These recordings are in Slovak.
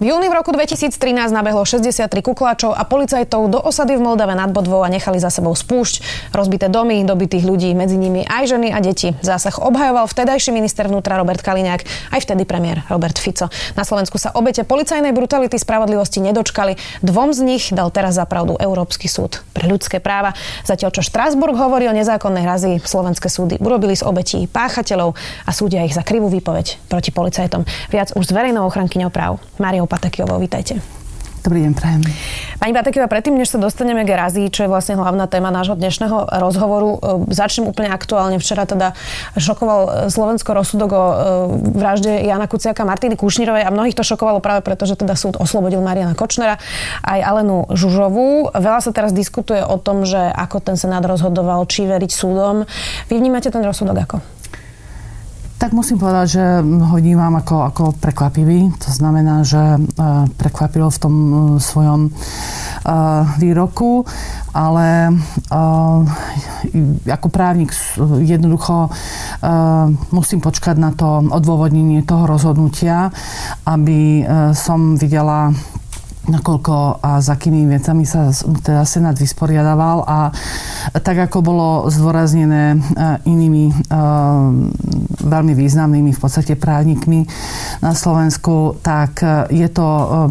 V júni v roku 2013 nabehlo 63 kukláčov a policajtov do osady v Moldave nad Bodvou a nechali za sebou spúšť. Rozbité domy, dobitých ľudí, medzi nimi aj ženy a deti. Zásah obhajoval vtedajší minister vnútra Robert Kaliňák, aj vtedy premiér Robert Fico. Na Slovensku sa obete policajnej brutality spravodlivosti nedočkali. Dvom z nich dal teraz zapravdu Európsky súd pre ľudské práva. Zatiaľ čo Štrásburg hovorí o nezákonnej razy, slovenské súdy urobili z obetí páchateľov a súdia ich za krivú výpoveď proti policajtom. Viac už s verejnou ochrankyňou práv. Máriou Patekiovou. Vítajte. Dobrý deň, prajem. Pani Patekiova, predtým, než sa dostaneme k razii, čo je vlastne hlavná téma nášho dnešného rozhovoru, e, začnem úplne aktuálne. Včera teda šokoval Slovensko rozsudok o e, vražde Jana Kuciaka, Martiny Kušnírovej a mnohých to šokovalo práve preto, že teda súd oslobodil Mariana Kočnera aj Alenu Žužovú. Veľa sa teraz diskutuje o tom, že ako ten Senát rozhodoval, či veriť súdom. Vy vnímate ten rozsudok ako? Tak musím povedať, že ho vnímam ako, ako prekvapivý. To znamená, že e, prekvapilo v tom e, svojom e, výroku, ale ako právnik jednoducho musím počkať na to odôvodnenie toho rozhodnutia, aby som videla nakoľko a s akými vecami sa teda Senát vysporiadaval a tak ako bolo zdôraznené e, inými e, veľmi významnými v podstate právnikmi na Slovensku, tak e, je to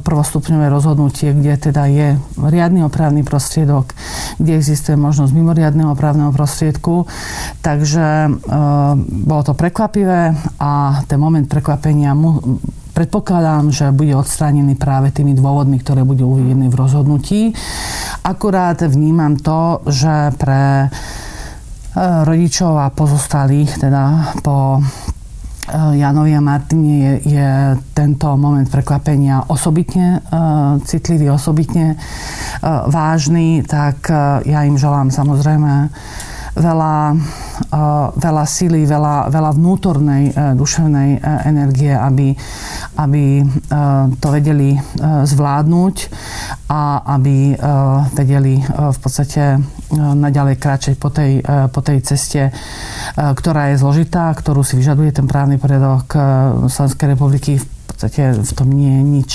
prvostupňové rozhodnutie, kde teda je riadny opravný prostriedok, kde existuje možnosť mimoriadného opravného prostriedku. Takže bolo to prekvapivé a ten moment prekvapenia Predpokladám, že bude odstránený práve tými dôvodmi, ktoré budú uvedené v rozhodnutí. Akurát vnímam to, že pre e, rodičov a pozostalých, teda po e, Janovi a Martine je, je tento moment prekvapenia osobitne uh, citlivý, osobitne uh, vážny, tak uh, ja im želám samozrejme veľa, veľa síly, veľa, veľa vnútornej e, duševnej e, energie, aby, aby e, to vedeli zvládnuť a aby vedeli v podstate naďalej kráčať po tej, po tej ceste, ktorá je zložitá, ktorú si vyžaduje ten právny poriadok Slovenskej republiky. V podstate v tom nie je nič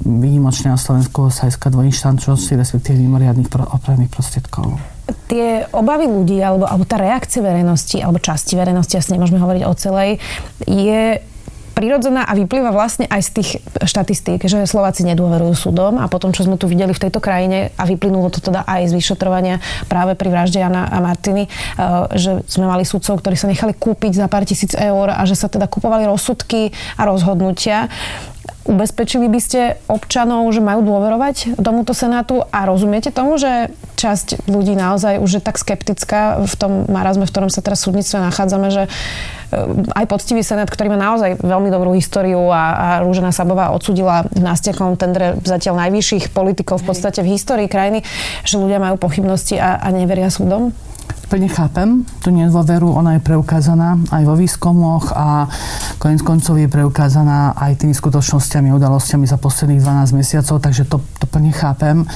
výnimočné na Slovensku sa dvojinštančnosti, respektíve mimoriadných opravných prostriedkov tie obavy ľudí, alebo, alebo tá reakcia verejnosti, alebo časti verejnosti, asi nemôžeme hovoriť o celej, je prirodzená a vyplýva vlastne aj z tých štatistík, že Slováci nedôverujú súdom a potom, čo sme tu videli v tejto krajine a vyplynulo to teda aj z vyšetrovania práve pri vražde Jana a Martiny, eh, že sme mali sudcov, ktorí sa nechali kúpiť za pár tisíc eur a že sa teda kupovali rozsudky a rozhodnutia. Ubezpečili by ste občanov, že majú dôverovať tomuto Senátu a rozumiete tomu, že časť ľudí naozaj už je tak skeptická v tom marazme, v ktorom sa teraz súdnictve nachádzame, že eh, aj poctivý Senát, ktorý má naozaj veľmi dobrú históriu a, a Rúžena Sabová odsudila v nástekom tendre zatiaľ najvyšších politikov v podstate v histórii krajiny, že ľudia majú pochybnosti a, a neveria súdom? Plne chápem tú nedôveru, ona je preukázaná aj vo výskumoch a konec koncov je preukázaná aj tými skutočnosťami, udalosťami za posledných 12 mesiacov, takže to, to plne chápem.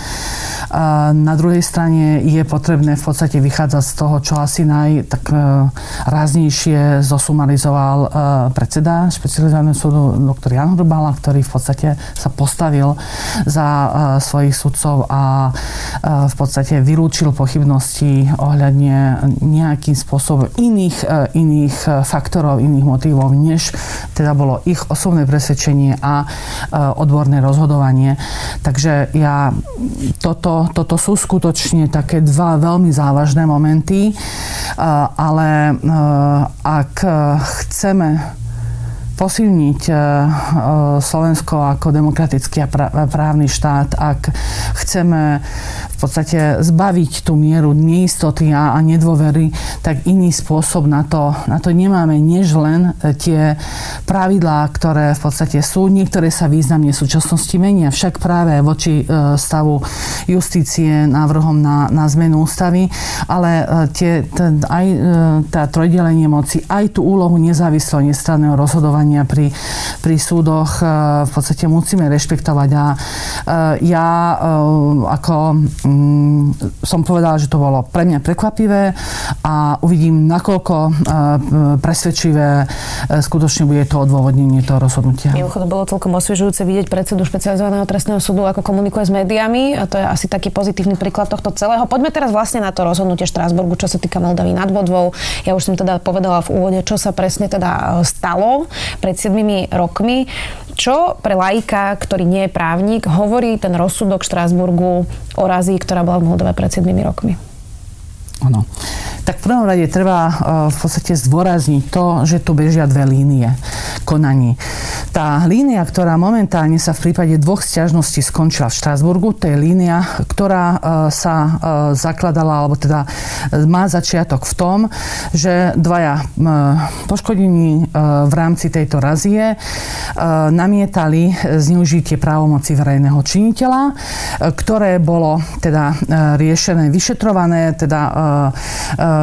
A na druhej strane je potrebné v podstate vychádzať z toho, čo asi naj tak e, ráznejšie zosumarizoval e, predseda špecializovaného súdu doktor Jan Hrubala, ktorý v podstate sa postavil za e, svojich sudcov a v podstate vylúčil pochybnosti ohľadne nejakým spôsobom iných, e, iných e, faktorov, iných motivov, než teda bolo ich osobné presvedčenie a e, odborné rozhodovanie. Takže ja, toto, toto sú skutočne také dva veľmi závažné momenty, ale ak chceme posilniť Slovensko ako demokratický a právny štát, ak chceme podstate zbaviť tú mieru neistoty a, a nedôvery, tak iný spôsob na to, na to nemáme, než len tie pravidlá, ktoré v podstate sú. Niektoré sa významne v súčasnosti menia, však práve voči e, stavu justície návrhom na, na zmenu ústavy, ale e, tie, ten, aj e, tá trojdelenie moci, aj tú úlohu nezávislého nestranného rozhodovania pri, pri súdoch v podstate musíme rešpektovať a ja ako mm, som povedala, že to bolo pre mňa prekvapivé a uvidím, nakoľko presvedčivé skutočne bude to odôvodnenie toho rozhodnutia. Mimochodom bolo celkom osviežujúce vidieť predsedu špecializovaného trestného súdu, ako komunikuje s médiami a to je asi taký pozitívny príklad tohto celého. Poďme teraz vlastne na to rozhodnutie Štrásburgu, čo sa týka Moldavy nad Vodvou. Ja už som teda povedala v úvode, čo sa presne teda e, stalo pred 7 rokmi. Čo pre laika, ktorý nie je právnik, hovorí ten rozsudok Štrásburgu o razí, ktorá bola v Moldove pred 7 rokmi? Áno. Tak v prvom rade treba e, v podstate zdôrazniť to, že tu bežia dve línie konaní. Tá línia, ktorá momentálne sa v prípade dvoch stiažností skončila v Štrásburgu, to je línia, ktorá e, sa e, zakladala, alebo teda má začiatok v tom, že dvaja poškodení v rámci tejto razie namietali zneužitie právomoci verejného činiteľa, ktoré bolo teda riešené, vyšetrované, teda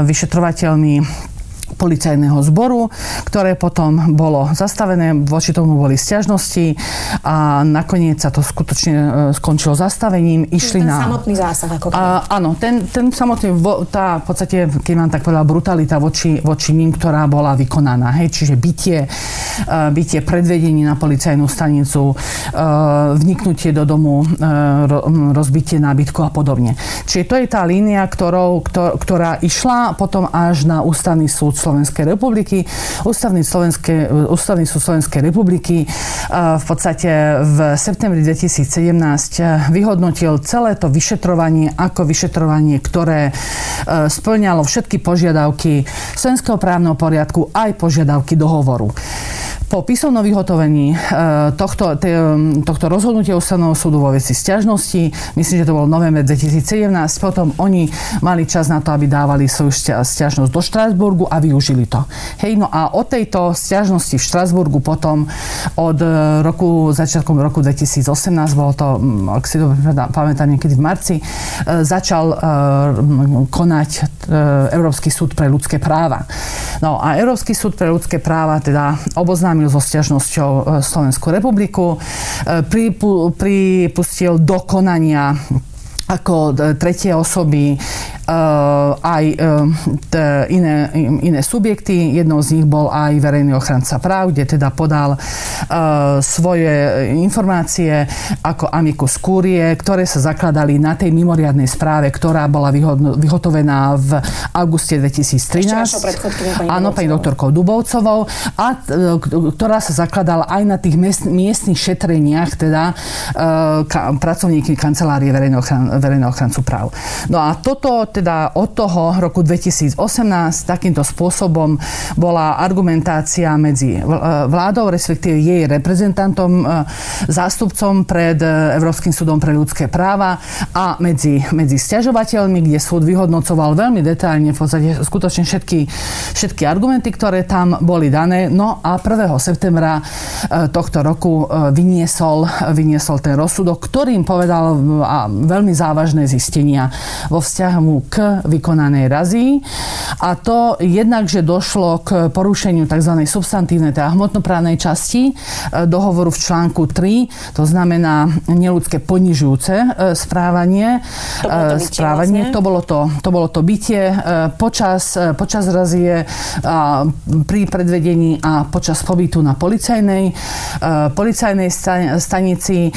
vyšetrovateľmi policajného zboru, ktoré potom bolo zastavené, voči tomu boli stiažnosti a nakoniec sa to skutočne e, skončilo zastavením. Išli ten na... samotný zásah, ako a, Áno, ten, ten samotný, tá v podstate, keď mám tak povedala, brutalita voči, voči ním, ktorá bola vykonaná. Hej, čiže bytie, uh, bytie predvedení na policajnú stanicu, uh, vniknutie do domu, rozbitie nábytku a podobne. Čiže to je tá línia, ktorou, ktorá išla potom až na ústavný súd Slovenskej republiky. Ústavný, Slovenské, Ústavný súd Slovenskej republiky v podstate v septembri 2017 vyhodnotil celé to vyšetrovanie ako vyšetrovanie, ktoré splňalo všetky požiadavky slovenského právneho poriadku aj požiadavky dohovoru. Po písomnom vyhotovení tohto, tohto rozhodnutia ústavného súdu vo veci stiažnosti, myslím, že to bol november 2017, potom oni mali čas na to, aby dávali svoju stiažnosť do Štrásburgu a využili to. Hej, no a od tejto stiažnosti v Štrásburgu potom od e, roku, začiatkom roku 2018, bolo to, ak si to pamätám, niekedy v marci, e, začal konať Európsky súd pre ľudské práva. No a Európsky súd pre ľudské práva teda oboznámil oznámil so stiažnosťou e, Slovenskú republiku, e, pripustil dokonania ako e, tretie osoby uh, aj uh, iné, iné subjekty. Jednou z nich bol aj verejný ochranca práv, kde teda podal svoje informácie ako amicus curie, ktoré sa zakladali na tej mimoriadnej správe, ktorá bola vyhotovená v auguste 2013. Áno, pani doktorkou Dubovcovou a ktorá sa zakladala aj na tých miest, miestnych šetreniach, teda pracovníky kancelárie verejného, verejného ochrancu práv. No a toto teda od toho roku 2018 takýmto spôsobom bola argumentácia medzi e, vládou, respektíve jej reprezentantom, e, zástupcom pred e, Európskym súdom pre ľudské práva a medzi, medzi stiažovateľmi, kde súd vyhodnocoval veľmi detailne v podstate skutočne všetky, všetky argumenty, ktoré tam boli dané. No a 1. septembra tohto roku vyniesol, vyniesol ten rozsudok, ktorým povedal a veľmi závažné zistenia vo vzťahu k vykonanej razii. A to jednak, že došlo k porušeniu tzv. substantívnej, teda hmotnoprávnej časti e, dohovoru v článku 3, to znamená neludské ponižujúce e, správanie. To bolo to, e, správanie. Vlastne? to, bolo to, to bolo to bytie počas, počas razie pri predvedení a počas pobytu na policajnej, policajnej stanici.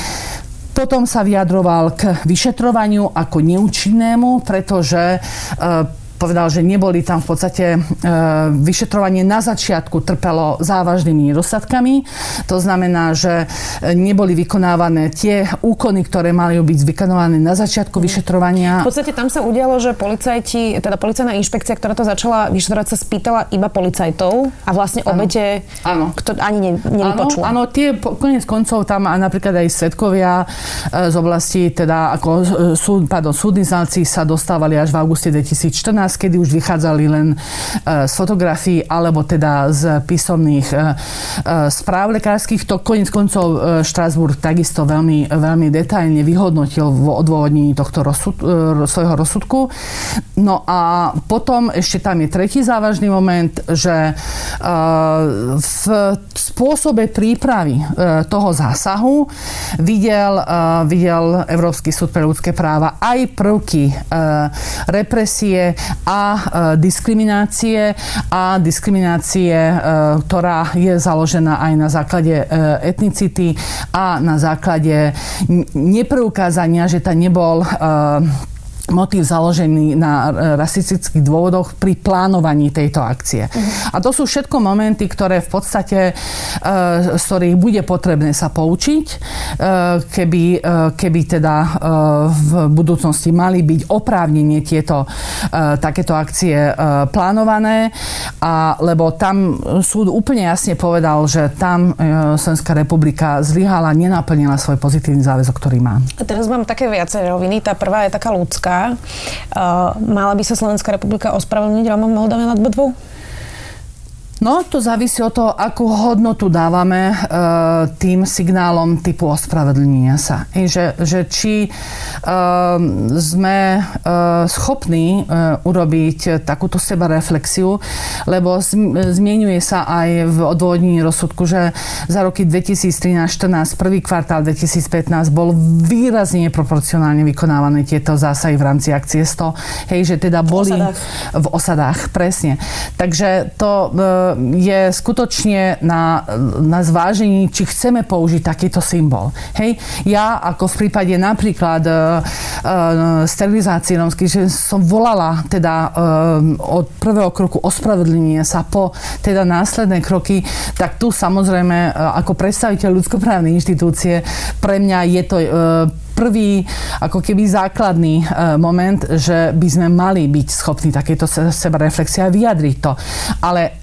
Potom sa vyjadroval k vyšetrovaniu ako neúčinnému, pretože e, povedal, že neboli tam v podstate e, vyšetrovanie na začiatku trpelo závažnými nedostatkami. To znamená, že neboli vykonávané tie úkony, ktoré mali byť vykonávané na začiatku mhm. vyšetrovania. V podstate tam sa udialo, že policajti, teda policajná inšpekcia, ktorá to začala vyšetrovať, sa spýtala iba policajtov a vlastne obete, kto ani ne, nevypočula. Áno, tie konec koncov tam napríklad aj svetkovia e, z oblasti, teda ako e, súd, pardon, súdni znalci sa dostávali až v auguste 2014, kedy už vychádzali len e, z fotografií alebo teda z písomných správ lekárskych. To konec koncov Štrasburg takisto veľmi, veľmi detailne vyhodnotil v odôvodnení tohto rozsud, svojho rozsudku. No a potom ešte tam je tretí závažný moment, že v spôsobe prípravy toho zásahu videl, videl Európsky súd pre ľudské práva aj prvky represie a diskriminácie a diskriminácie, ktorá je založená aj na základe etnicity a na základe nepreukázania, že tam nebol motív založený na rasistických dôvodoch pri plánovaní tejto akcie. Uh-huh. A to sú všetko momenty, ktoré v podstate, e, z ktorých bude potrebné sa poučiť, e, keby, e, keby teda v budúcnosti mali byť oprávnenie tieto takéto akcie plánované, a, lebo tam súd úplne jasne povedal, že tam Slovenská republika zlyhala, nenaplnila svoj pozitívny záväzok, ktorý má. A teraz mám také viacej roviny. Tá prvá je taká ľudská, Uh, mala by sa Slovenská republika ospravedlniť Romom Moldave nad Budvou? No, to závisí od toho, akú hodnotu dávame e, tým signálom typu ospravedlnenia sa. I že, že či e, sme e, schopní e, urobiť takúto seba reflexiu, lebo zmienuje sa aj v odvodní rozsudku, že za roky 2013-14, prvý kvartál 2015 bol výrazne proporcionálne vykonávané tieto zásahy v rámci akcie 100. Hej, že teda boli v osadách, v osadách presne. Takže to e, je skutočne na, na zvážení, či chceme použiť takýto symbol. Hej, ja ako v prípade napríklad uh, uh, sterilizácie romských, že som volala teda uh, od prvého kroku ospravedlnenia sa po teda následné kroky, tak tu samozrejme uh, ako predstaviteľ ľudskoprávnej inštitúcie pre mňa je to uh, prvý ako keby základný moment, že by sme mali byť schopní takéto seba reflexie a vyjadriť to. Ale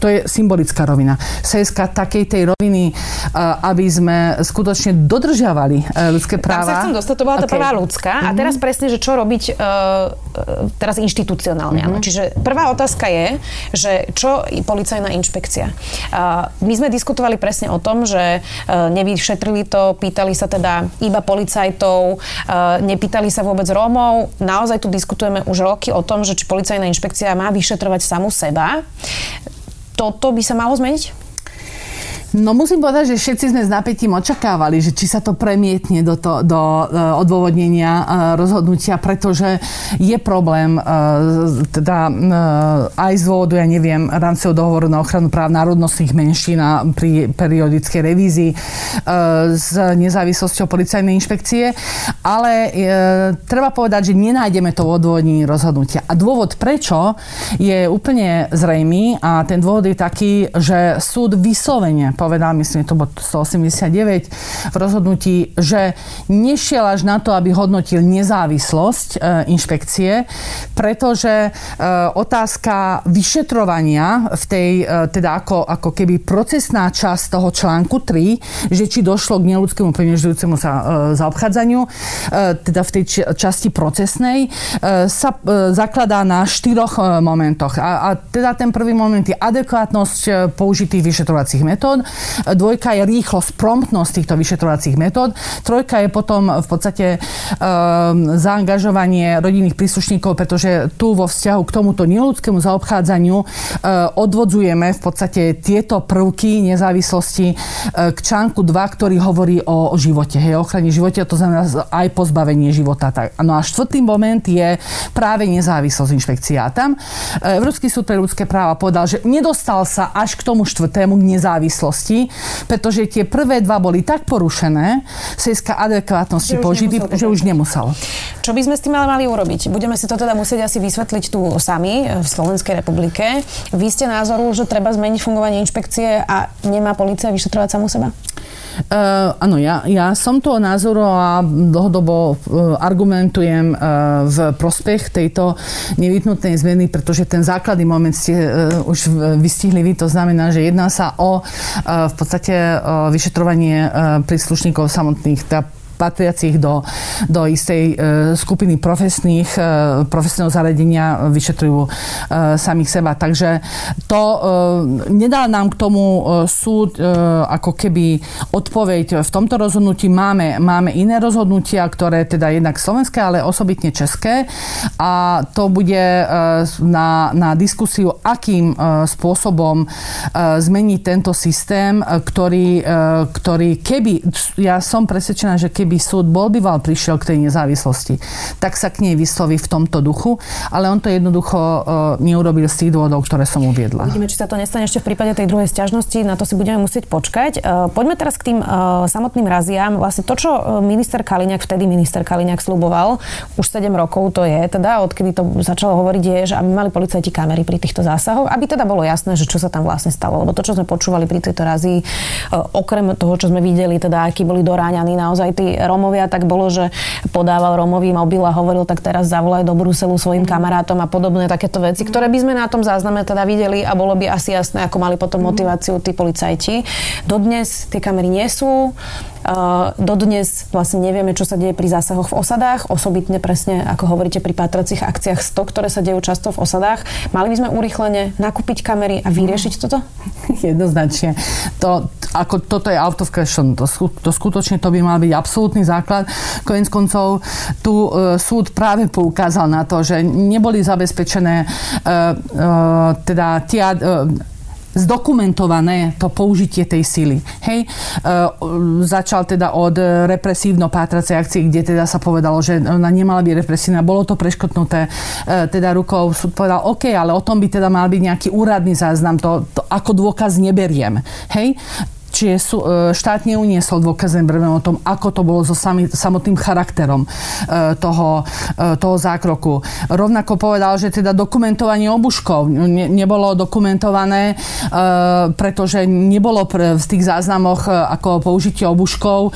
to je symbolická rovina. Sajska takej tej roviny, uh, aby sme skutočne dodržiavali uh, ľudské práva. Tam sa chcem dostať, to bola okay. tá prvá ľudská. Uh-huh. A mhm. teraz presne, že čo robiť teraz inštitucionálne. Uh-huh. Čiže prvá otázka je, že čo policajná inšpekcia. My sme diskutovali presne o tom, že nevyšetrili to, pýtali sa teda iba policajtov, nepýtali sa vôbec Rómov. Naozaj tu diskutujeme už roky o tom, že či policajná inšpekcia má vyšetrovať samu seba toto by sa malo zmeniť? No musím povedať, že všetci sme s napätím očakávali, že či sa to premietne do, to, do e, odôvodnenia e, rozhodnutia, pretože je problém e, teda aj z dôvodu, ja neviem, rámcov dohovoru na ochranu práv národnostných menšín a pri periodickej revízii s nezávislosťou policajnej inšpekcie, ale treba povedať, že nenájdeme to v odôvodnení rozhodnutia. A dôvod prečo je úplne zrejmý a ten dôvod je taký, že súd vyslovene povedal, myslím, to bolo 189 v rozhodnutí, že nešiel až na to, aby hodnotil nezávislosť e, inšpekcie, pretože e, otázka vyšetrovania v tej, e, teda ako, ako keby procesná časť toho článku 3, že či došlo k neludskému peniažujúcemu sa zaobchádzaniu, teda v tej časti procesnej, sa zakladá na štyroch momentoch. A, a teda ten prvý moment je adekvátnosť použitých vyšetrovacích metód, Dvojka je rýchlosť, promptnosť týchto vyšetrovacích metód. Trojka je potom v podstate um, zaangažovanie rodinných príslušníkov, pretože tu vo vzťahu k tomuto neľudskému zaobchádzaniu uh, odvodzujeme v podstate tieto prvky nezávislosti uh, k článku 2, ktorý hovorí o, o živote, hej, ochrane života, to znamená aj pozbavenie života. Tak. No a štvrtý moment je práve nezávislosť inšpekcia. Tam Európsky súd pre ľudské práva povedal, že nedostal sa až k tomu štvrtému k nezávislosti nezávislosti, pretože tie prvé dva boli tak porušené z hľadiska adekvátnosti použitý, že už nemusel. Čo by sme s tým ale mali urobiť? Budeme si to teda musieť asi vysvetliť tu sami v Slovenskej republike. Vy ste názoru, že treba zmeniť fungovanie inšpekcie a nemá policia vyšetrovať samú seba? Uh, áno, ja, ja som toho názoru a dlhodobo uh, argumentujem uh, v prospech tejto nevyhnutnej zmeny, pretože ten základný moment ste uh, už vystihli vy, to znamená, že jedná sa o uh, v podstate uh, vyšetrovanie uh, príslušníkov samotných, teda patriacich do, do istej e, skupiny profesných, e, profesného zaradenia vyšetrujú e, samých seba. Takže to nedá nám k tomu súd ako keby odpoveď. V tomto rozhodnutí máme, máme iné rozhodnutia, ktoré teda jednak slovenské, ale osobitne české a to bude na, na diskusiu, akým spôsobom zmeniť tento systém, ktorý, ktorý keby, ja som presvedčená, že keby keby súd bol býval prišiel k tej nezávislosti, tak sa k nej vysloví v tomto duchu, ale on to jednoducho uh, neurobil z tých dôvodov, ktoré som uviedla. Uvidíme, či sa to nestane ešte v prípade tej druhej stiažnosti, na to si budeme musieť počkať. Uh, poďme teraz k tým uh, samotným raziám. Vlastne to, čo minister Kaliňák, vtedy minister Kaliňák sluboval, už 7 rokov to je, teda odkedy to začalo hovoriť, je, že aby mali policajti kamery pri týchto zásahoch, aby teda bolo jasné, že čo sa tam vlastne stalo. Lebo to, čo sme počúvali pri tejto razi, okrem toho, čo sme videli, teda akí boli doráňaní naozaj tí Rómovia, tak bolo, že podával Rómový mobil a hovoril, tak teraz zavolaj do Bruselu svojim kamarátom a podobné takéto veci, ktoré by sme na tom zázname teda videli a bolo by asi jasné, ako mali potom motiváciu tí policajti. Dodnes tie kamery nie sú. Dodnes vlastne nevieme, čo sa deje pri zásahoch v osadách, osobitne presne, ako hovoríte, pri pátracích akciách 100, ktoré sa dejú často v osadách. Mali by sme urychlene nakúpiť kamery a vyriešiť toto? Jednoznačne. To, ako toto je out of question. To, to skutočne to by mal byť absolútny základ. Koniec koncov tu uh, súd práve poukázal na to, že neboli zabezpečené uh, uh, teda tie uh, zdokumentované to použitie tej sily. Hej, e, začal teda od represívno-pátracej akcie, kde teda sa povedalo, že ona nemala byť represívna, bolo to preškotnuté e, teda rukou. Súd povedal, OK, ale o tom by teda mal byť nejaký úradný záznam, to, to ako dôkaz neberiem. Hej, čiže sú, e, štát neuniesol dôkazné bremeno o tom, ako to bolo so sami, samotným charakterom e, toho, e, toho zákroku. Rovnako povedal, že teda dokumentovanie obuškov ne, nebolo dokumentované, pretože nebolo v tých záznamoch ako použitie obuškov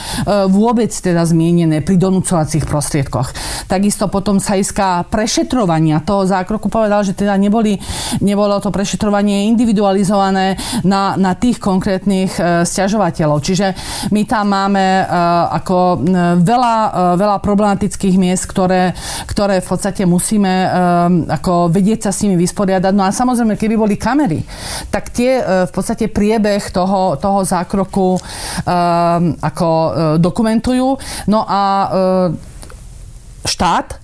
vôbec teda zmienené pri donúcovacích prostriedkoch. Takisto potom sa iská prešetrovania toho zákroku povedal, že teda neboli, nebolo to prešetrovanie individualizované na, na tých konkrétnych sťažovateľov. Čiže my tam máme uh, ako uh, veľa, uh, veľa problematických miest, ktoré, ktoré v podstate musíme ako vedieť sa s nimi vysporiadať. No a samozrejme, keby boli kamery, tak tie v podstate priebeh toho, toho zákroku ako dokumentujú. No a štát E,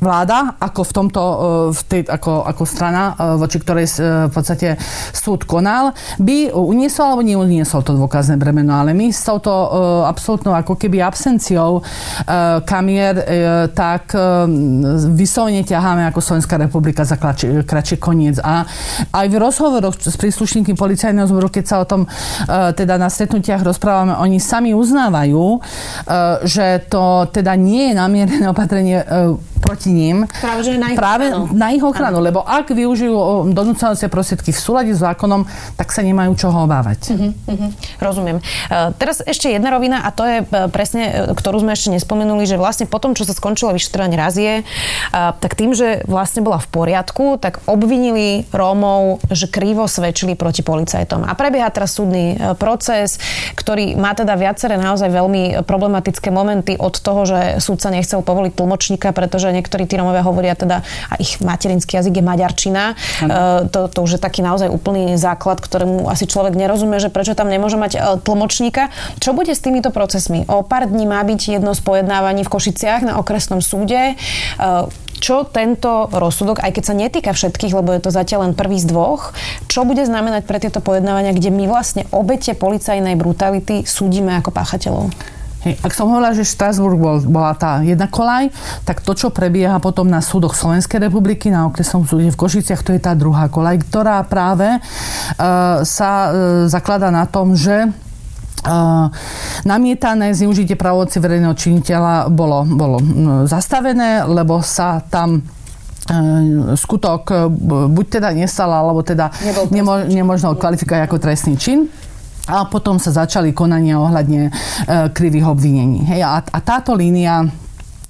vláda, ako v tomto, e, v tej, ako, ako strana, e, voči ktorej v podstate súd konal, by uniesol alebo neuniesol to dôkazné bremeno. Ale my s touto absolútnou ako keby absenciou kamier tak vyslovene ťaháme ako Slovenská republika za kratší koniec. A aj v rozhovoroch s príslušníkmi policajného zboru, keď sa o tom teda na stretnutiach rozprávame, oni sami uznávajú, že to teda nie je namierené opatrenie proti ním. Práve, že na ich práve ochranu. na ich ochranu, ano. lebo ak využijú donúcovacie prostriedky v súlade s zákonom, tak sa nemajú čoho obávať. Uh-huh, uh-huh. Rozumiem. Uh, teraz ešte jedna rovina a to je uh, presne, uh, ktorú sme ešte nespomenuli, že vlastne potom, čo sa skončilo vyšetrovanie razie, uh, tak tým, že vlastne bola v poriadku, tak obvinili Rómov, že krivo svedčili proti policajtom. A prebieha teraz súdny proces, ktorý má teda viaceré naozaj veľmi problematické momenty od toho, že súdca nechcel povoliť tlmočníka, pretože že niektorí tí Romovia hovoria teda, a ich materinský jazyk je maďarčina. Uh, to, to už je taký naozaj úplný základ, ktorému asi človek nerozumie, že prečo tam nemôže mať uh, tlmočníka. Čo bude s týmito procesmi? O pár dní má byť jedno z pojednávaní v Košiciach na okresnom súde. Uh, čo tento rozsudok, aj keď sa netýka všetkých, lebo je to zatiaľ len prvý z dvoch, čo bude znamenať pre tieto pojednávania, kde my vlastne obete policajnej brutality súdime ako páchateľov? Hej, ak som hovorila, že Štrasburg bol, bola tá jedna kolaj, tak to, čo prebieha potom na súdoch Slovenskej republiky, na okresnom súde v Košiciach, to je tá druhá kolaj, ktorá práve uh, sa uh, zaklada na tom, že Uh, namietané zneužitie pravomoci verejného činiteľa bolo, bolo zastavené, lebo sa tam skutok buď teda nestal, alebo teda nemo, nemožno kvalifikovať ako trestný čin a potom sa začali konania ohľadne e, krivých obvinení. Hej, a, a táto línia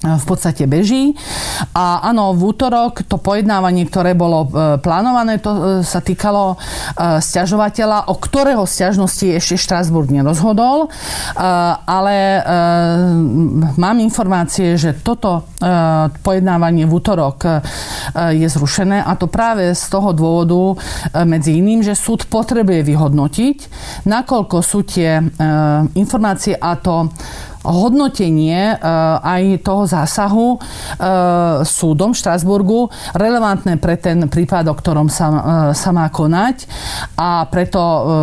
v podstate beží. A áno, v útorok to pojednávanie, ktoré bolo e, plánované, to e, sa týkalo e, stiažovateľa, o ktorého stiažnosti ešte Štrasburg nerozhodol, ale mám informácie, že toto pojednávanie v útorok je zrušené a to práve z toho dôvodu medzi iným, že súd potrebuje vyhodnotiť, nakoľko sú tie informácie a to hodnotenie eh, aj toho zásahu eh, súdom v Štrasburgu relevantné pre ten prípad, o ktorom sa, eh, sa má konať a preto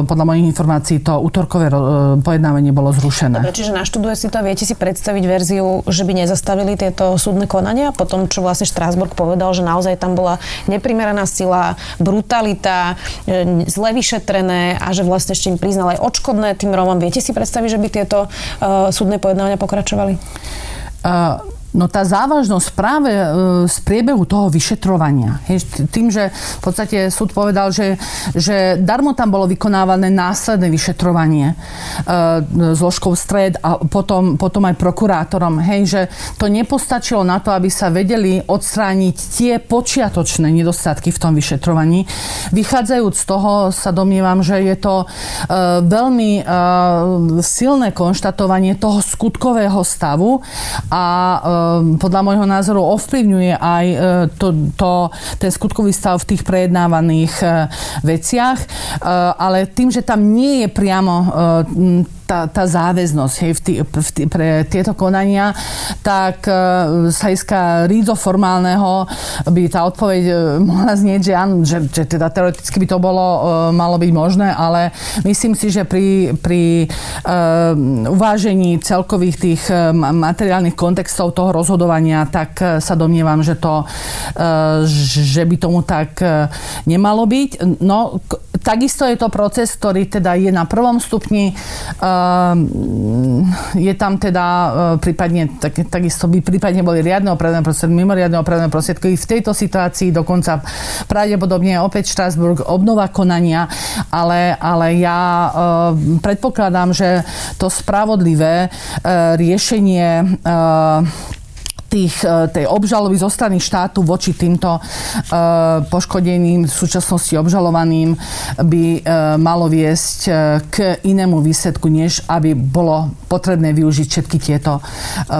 podľa mojich informácií to útorkové pojednávanie bolo zrušené. Dobre, čiže naštuduje si to, viete si predstaviť verziu, že by nezastavili tieto súdne konania po tom, čo vlastne Štrásburg povedal, že naozaj tam bola neprimeraná sila, brutalita, zle vyšetrené a že vlastne ešte im priznal aj odškodné tým Rómom. Viete si predstaviť, že by tieto uh, súdne pojednávania pokračovali? Uh, No tá závažnosť práve e, z priebehu toho vyšetrovania. Hej, tým, že v podstate súd povedal, že, že darmo tam bolo vykonávané následné vyšetrovanie e, zložkou stred a potom, potom aj prokurátorom. Hej, že to nepostačilo na to, aby sa vedeli odstrániť tie počiatočné nedostatky v tom vyšetrovaní. Vychádzajúc z toho sa domnievam, že je to e, veľmi e, silné konštatovanie toho skutkového stavu a e, podľa môjho názoru ovplyvňuje aj e, to, to, ten skutkový stav v tých prejednávaných e, veciach, e, ale tým, že tam nie je priamo tá, tá záväznosť hej, v tý, v tý, pre tieto konania, tak e, z hľadiska rízo formálneho by tá odpoveď e, mohla znieť, že áno, že, že teda teoreticky by to bolo, e, malo byť možné, ale myslím si, že pri, pri uvážení celkových tých materiálnych kontextov toho rozhodovania, tak sa domnievam, že to, že by tomu tak nemalo byť. No, takisto je to proces, ktorý teda je na prvom stupni Ehm, je tam teda e, prípadne, tak, takisto by prípadne boli riadne opravné prostriedky, mimoriadne opravné prostriedky. V tejto situácii dokonca pravdepodobne opäť Štrasburg obnova konania, ale, ale ja uh, predpokladám, že to spravodlivé uh, riešenie tých, e, tej obžaloby zo strany štátu voči týmto e, poškodeným, v súčasnosti obžalovaným by e, malo viesť k inému výsledku, než aby bolo potrebné využiť všetky tieto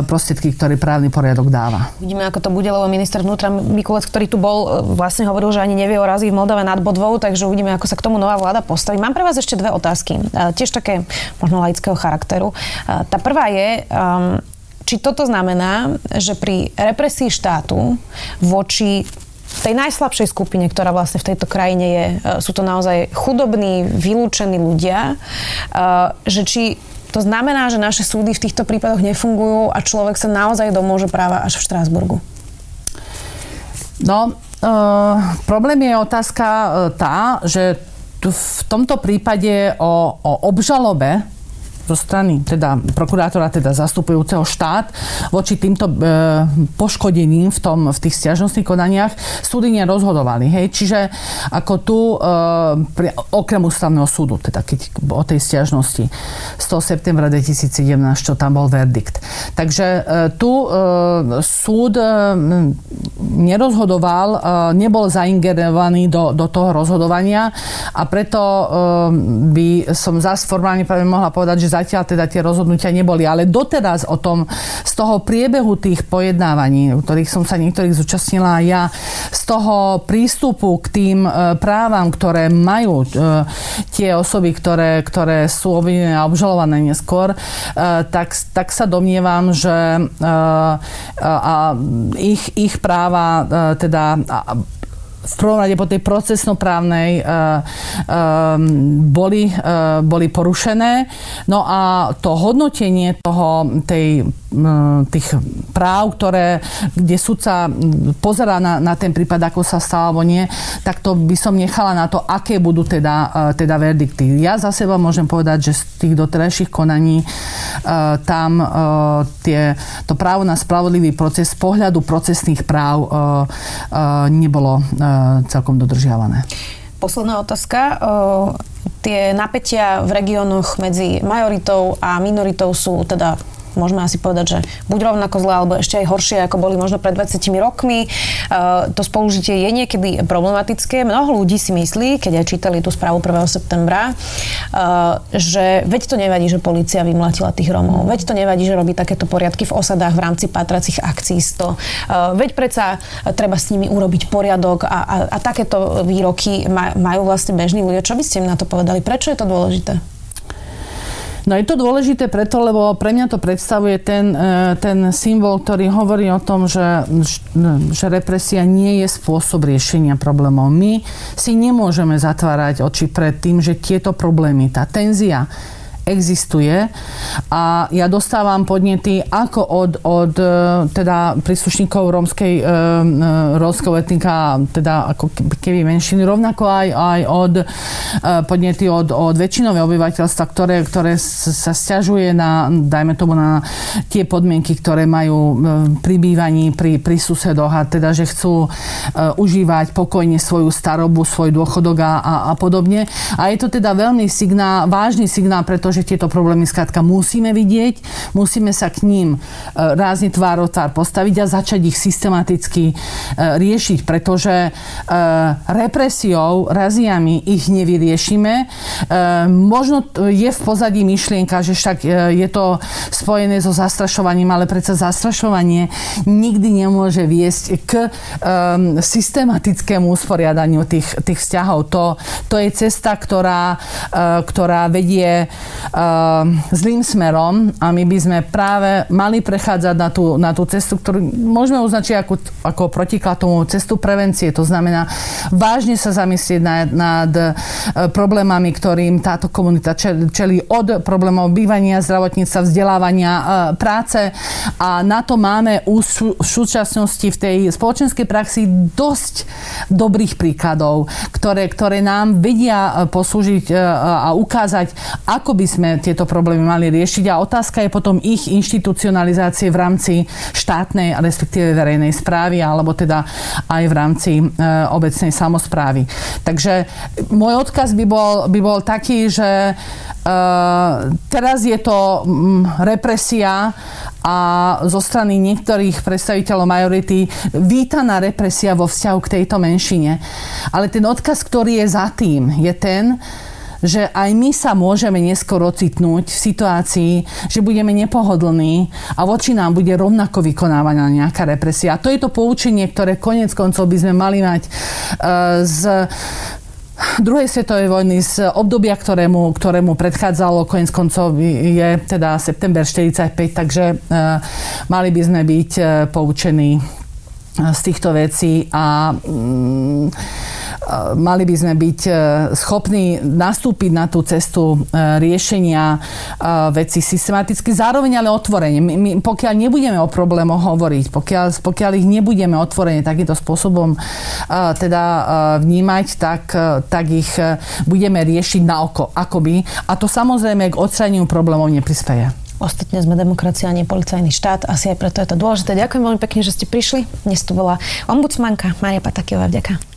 prostriedky, ktoré právny poriadok dáva. Vidíme, ako to bude, lebo minister vnútra Mikulec, ktorý tu bol, vlastne hovoril, že ani nevie o razy v Moldave nad Bodvou, takže uvidíme, ako sa k tomu nová vláda postaví. Mám pre vás ešte dve otázky, tiež také možno laického charakteru. Tá prvá je, um, či toto znamená, že pri represii štátu voči tej najslabšej skupine, ktorá vlastne v tejto krajine je, e, sú to naozaj chudobní, vylúčení ľudia, e, že či to znamená, že naše súdy v týchto prípadoch nefungujú a človek sa naozaj domôže práva až v Štrásburgu? No, uh, problém je otázka tá, že v tomto prípade o, o obžalobe zo strany teda prokurátora, teda zastupujúceho štát voči týmto e, poškodeným v, tom, v tých stiažnostných konaniach súdy nerozhodovali. Hej? Čiže ako tu, e, pri, okrem ústavného súdu, teda keď o tej stiažnosti z toho septembra 2017, čo tam bol verdikt. Takže e, tu e, súd e, nerozhodoval, e, nebol zaingerovaný do, do toho rozhodovania a preto e, by som zás formálne mohla povedať, že zatiaľ teda tie rozhodnutia neboli. Ale doteraz o tom, z toho priebehu tých pojednávaní, ktorých som sa niektorých zúčastnila ja, z toho prístupu k tým e, právam, ktoré majú e, tie osoby, ktoré, ktoré sú obvinené a obžalované neskôr, e, tak, tak sa domnievam, že a ich, ich práva teda v prvom rade po tej procesnoprávnej boli, boli porušené. No a to hodnotenie toho, tej, tých práv, ktoré, kde sudca pozerá na, na ten prípad, ako sa stalo alebo nie, tak to by som nechala na to, aké budú teda, teda verdikty. Ja za seba môžem povedať, že z tých doterajších konaní tam tie, to právo na spravodlivý proces z pohľadu procesných práv nebolo celkom dodržiavané. Posledná otázka. Tie napätia v regiónoch medzi majoritou a minoritou sú teda môžeme asi povedať, že buď rovnako zlé, alebo ešte aj horšie, ako boli možno pred 20 rokmi. Uh, to spolužitie je niekedy problematické. Mnoho ľudí si myslí, keď aj čítali tú správu 1. septembra, uh, že veď to nevadí, že policia vymlatila tých Romov. Veď to nevadí, že robí takéto poriadky v osadách v rámci pátracích akcií 100. Uh, veď predsa treba s nimi urobiť poriadok a, a, a takéto výroky majú vlastne bežní ľudia. Čo by ste im na to povedali? Prečo je to dôležité? No je to dôležité preto, lebo pre mňa to predstavuje ten, e, ten symbol, ktorý hovorí o tom, že, že represia nie je spôsob riešenia problémov. My si nemôžeme zatvárať oči pred tým, že tieto problémy, tá tenzia, existuje a ja dostávam podnety ako od, od e, teda príslušníkov rómskej, e, e, rómskeho etnika, teda ako keby menšiny, rovnako aj, aj od podnety od, od väčšinového obyvateľstva, ktoré, ktoré sa stiažuje na, dajme tomu, na tie podmienky, ktoré majú pri bývaní pri, pri susedoch a teda, že chcú užívať pokojne svoju starobu, svoj dôchodok a, a, a podobne. A je to teda veľmi signál, vážny signál, pretože že tieto problémy skrátka musíme vidieť, musíme sa k ním e, rázne tvár tvár postaviť a začať ich systematicky e, riešiť, pretože e, represiou, raziami ich nevyriešime. Možno je v pozadí myšlienka, že však je to spojené so zastrašovaním, ale predsa zastrašovanie nikdy nemôže viesť k systematickému usporiadaniu tých, tých vzťahov. To, to je cesta, ktorá, ktorá vedie zlým smerom a my by sme práve mali prechádzať na tú, na tú cestu, ktorú môžeme označiť ako, ako protiklad tomu cestu prevencie. To znamená vážne sa zamyslieť nad, nad e, problémami, ktorým táto komunita čelí od problémov bývania, zdravotníctva, vzdelávania, e, práce a na to máme v súčasnosti v tej spoločenskej praxi dosť dobrých príkladov, ktoré, ktoré nám vedia poslúžiť e, a ukázať, ako by sme tieto problémy mali riešiť a otázka je potom ich inštitucionalizácie v rámci štátnej, respektíve verejnej správy alebo teda aj v rámci e, obecnej samozprávy. Takže môj odkaz by bol, by bol taký, že e, teraz je to m, represia a zo strany niektorých predstaviteľov majority vítaná represia vo vzťahu k tejto menšine. Ale ten odkaz, ktorý je za tým, je ten, že aj my sa môžeme neskôr ocitnúť v situácii, že budeme nepohodlní a voči nám bude rovnako vykonávaná nejaká represia. A to je to poučenie, ktoré konec koncov by sme mali mať uh, z druhej svetovej vojny z obdobia, ktorému, ktorému predchádzalo, konec koncov je teda september 45, takže uh, mali by sme byť uh, poučení z týchto vecí a um, mali by sme byť e, schopní nastúpiť na tú cestu e, riešenia e, veci systematicky, zároveň ale otvorene. My, my, pokiaľ nebudeme o problémoch hovoriť, pokiaľ, pokiaľ ich nebudeme otvorene takýmto spôsobom teda vnímať, tak, tak ich budeme riešiť na oko, akoby. A to samozrejme k odstraneniu problémov neprispieje. Ostatne sme demokracia nie policajný štát. Asi aj preto je to dôležité. Ďakujem veľmi pekne, že ste prišli. Dnes tu bola ombudsmanka Maria Patakiová. Vďaka.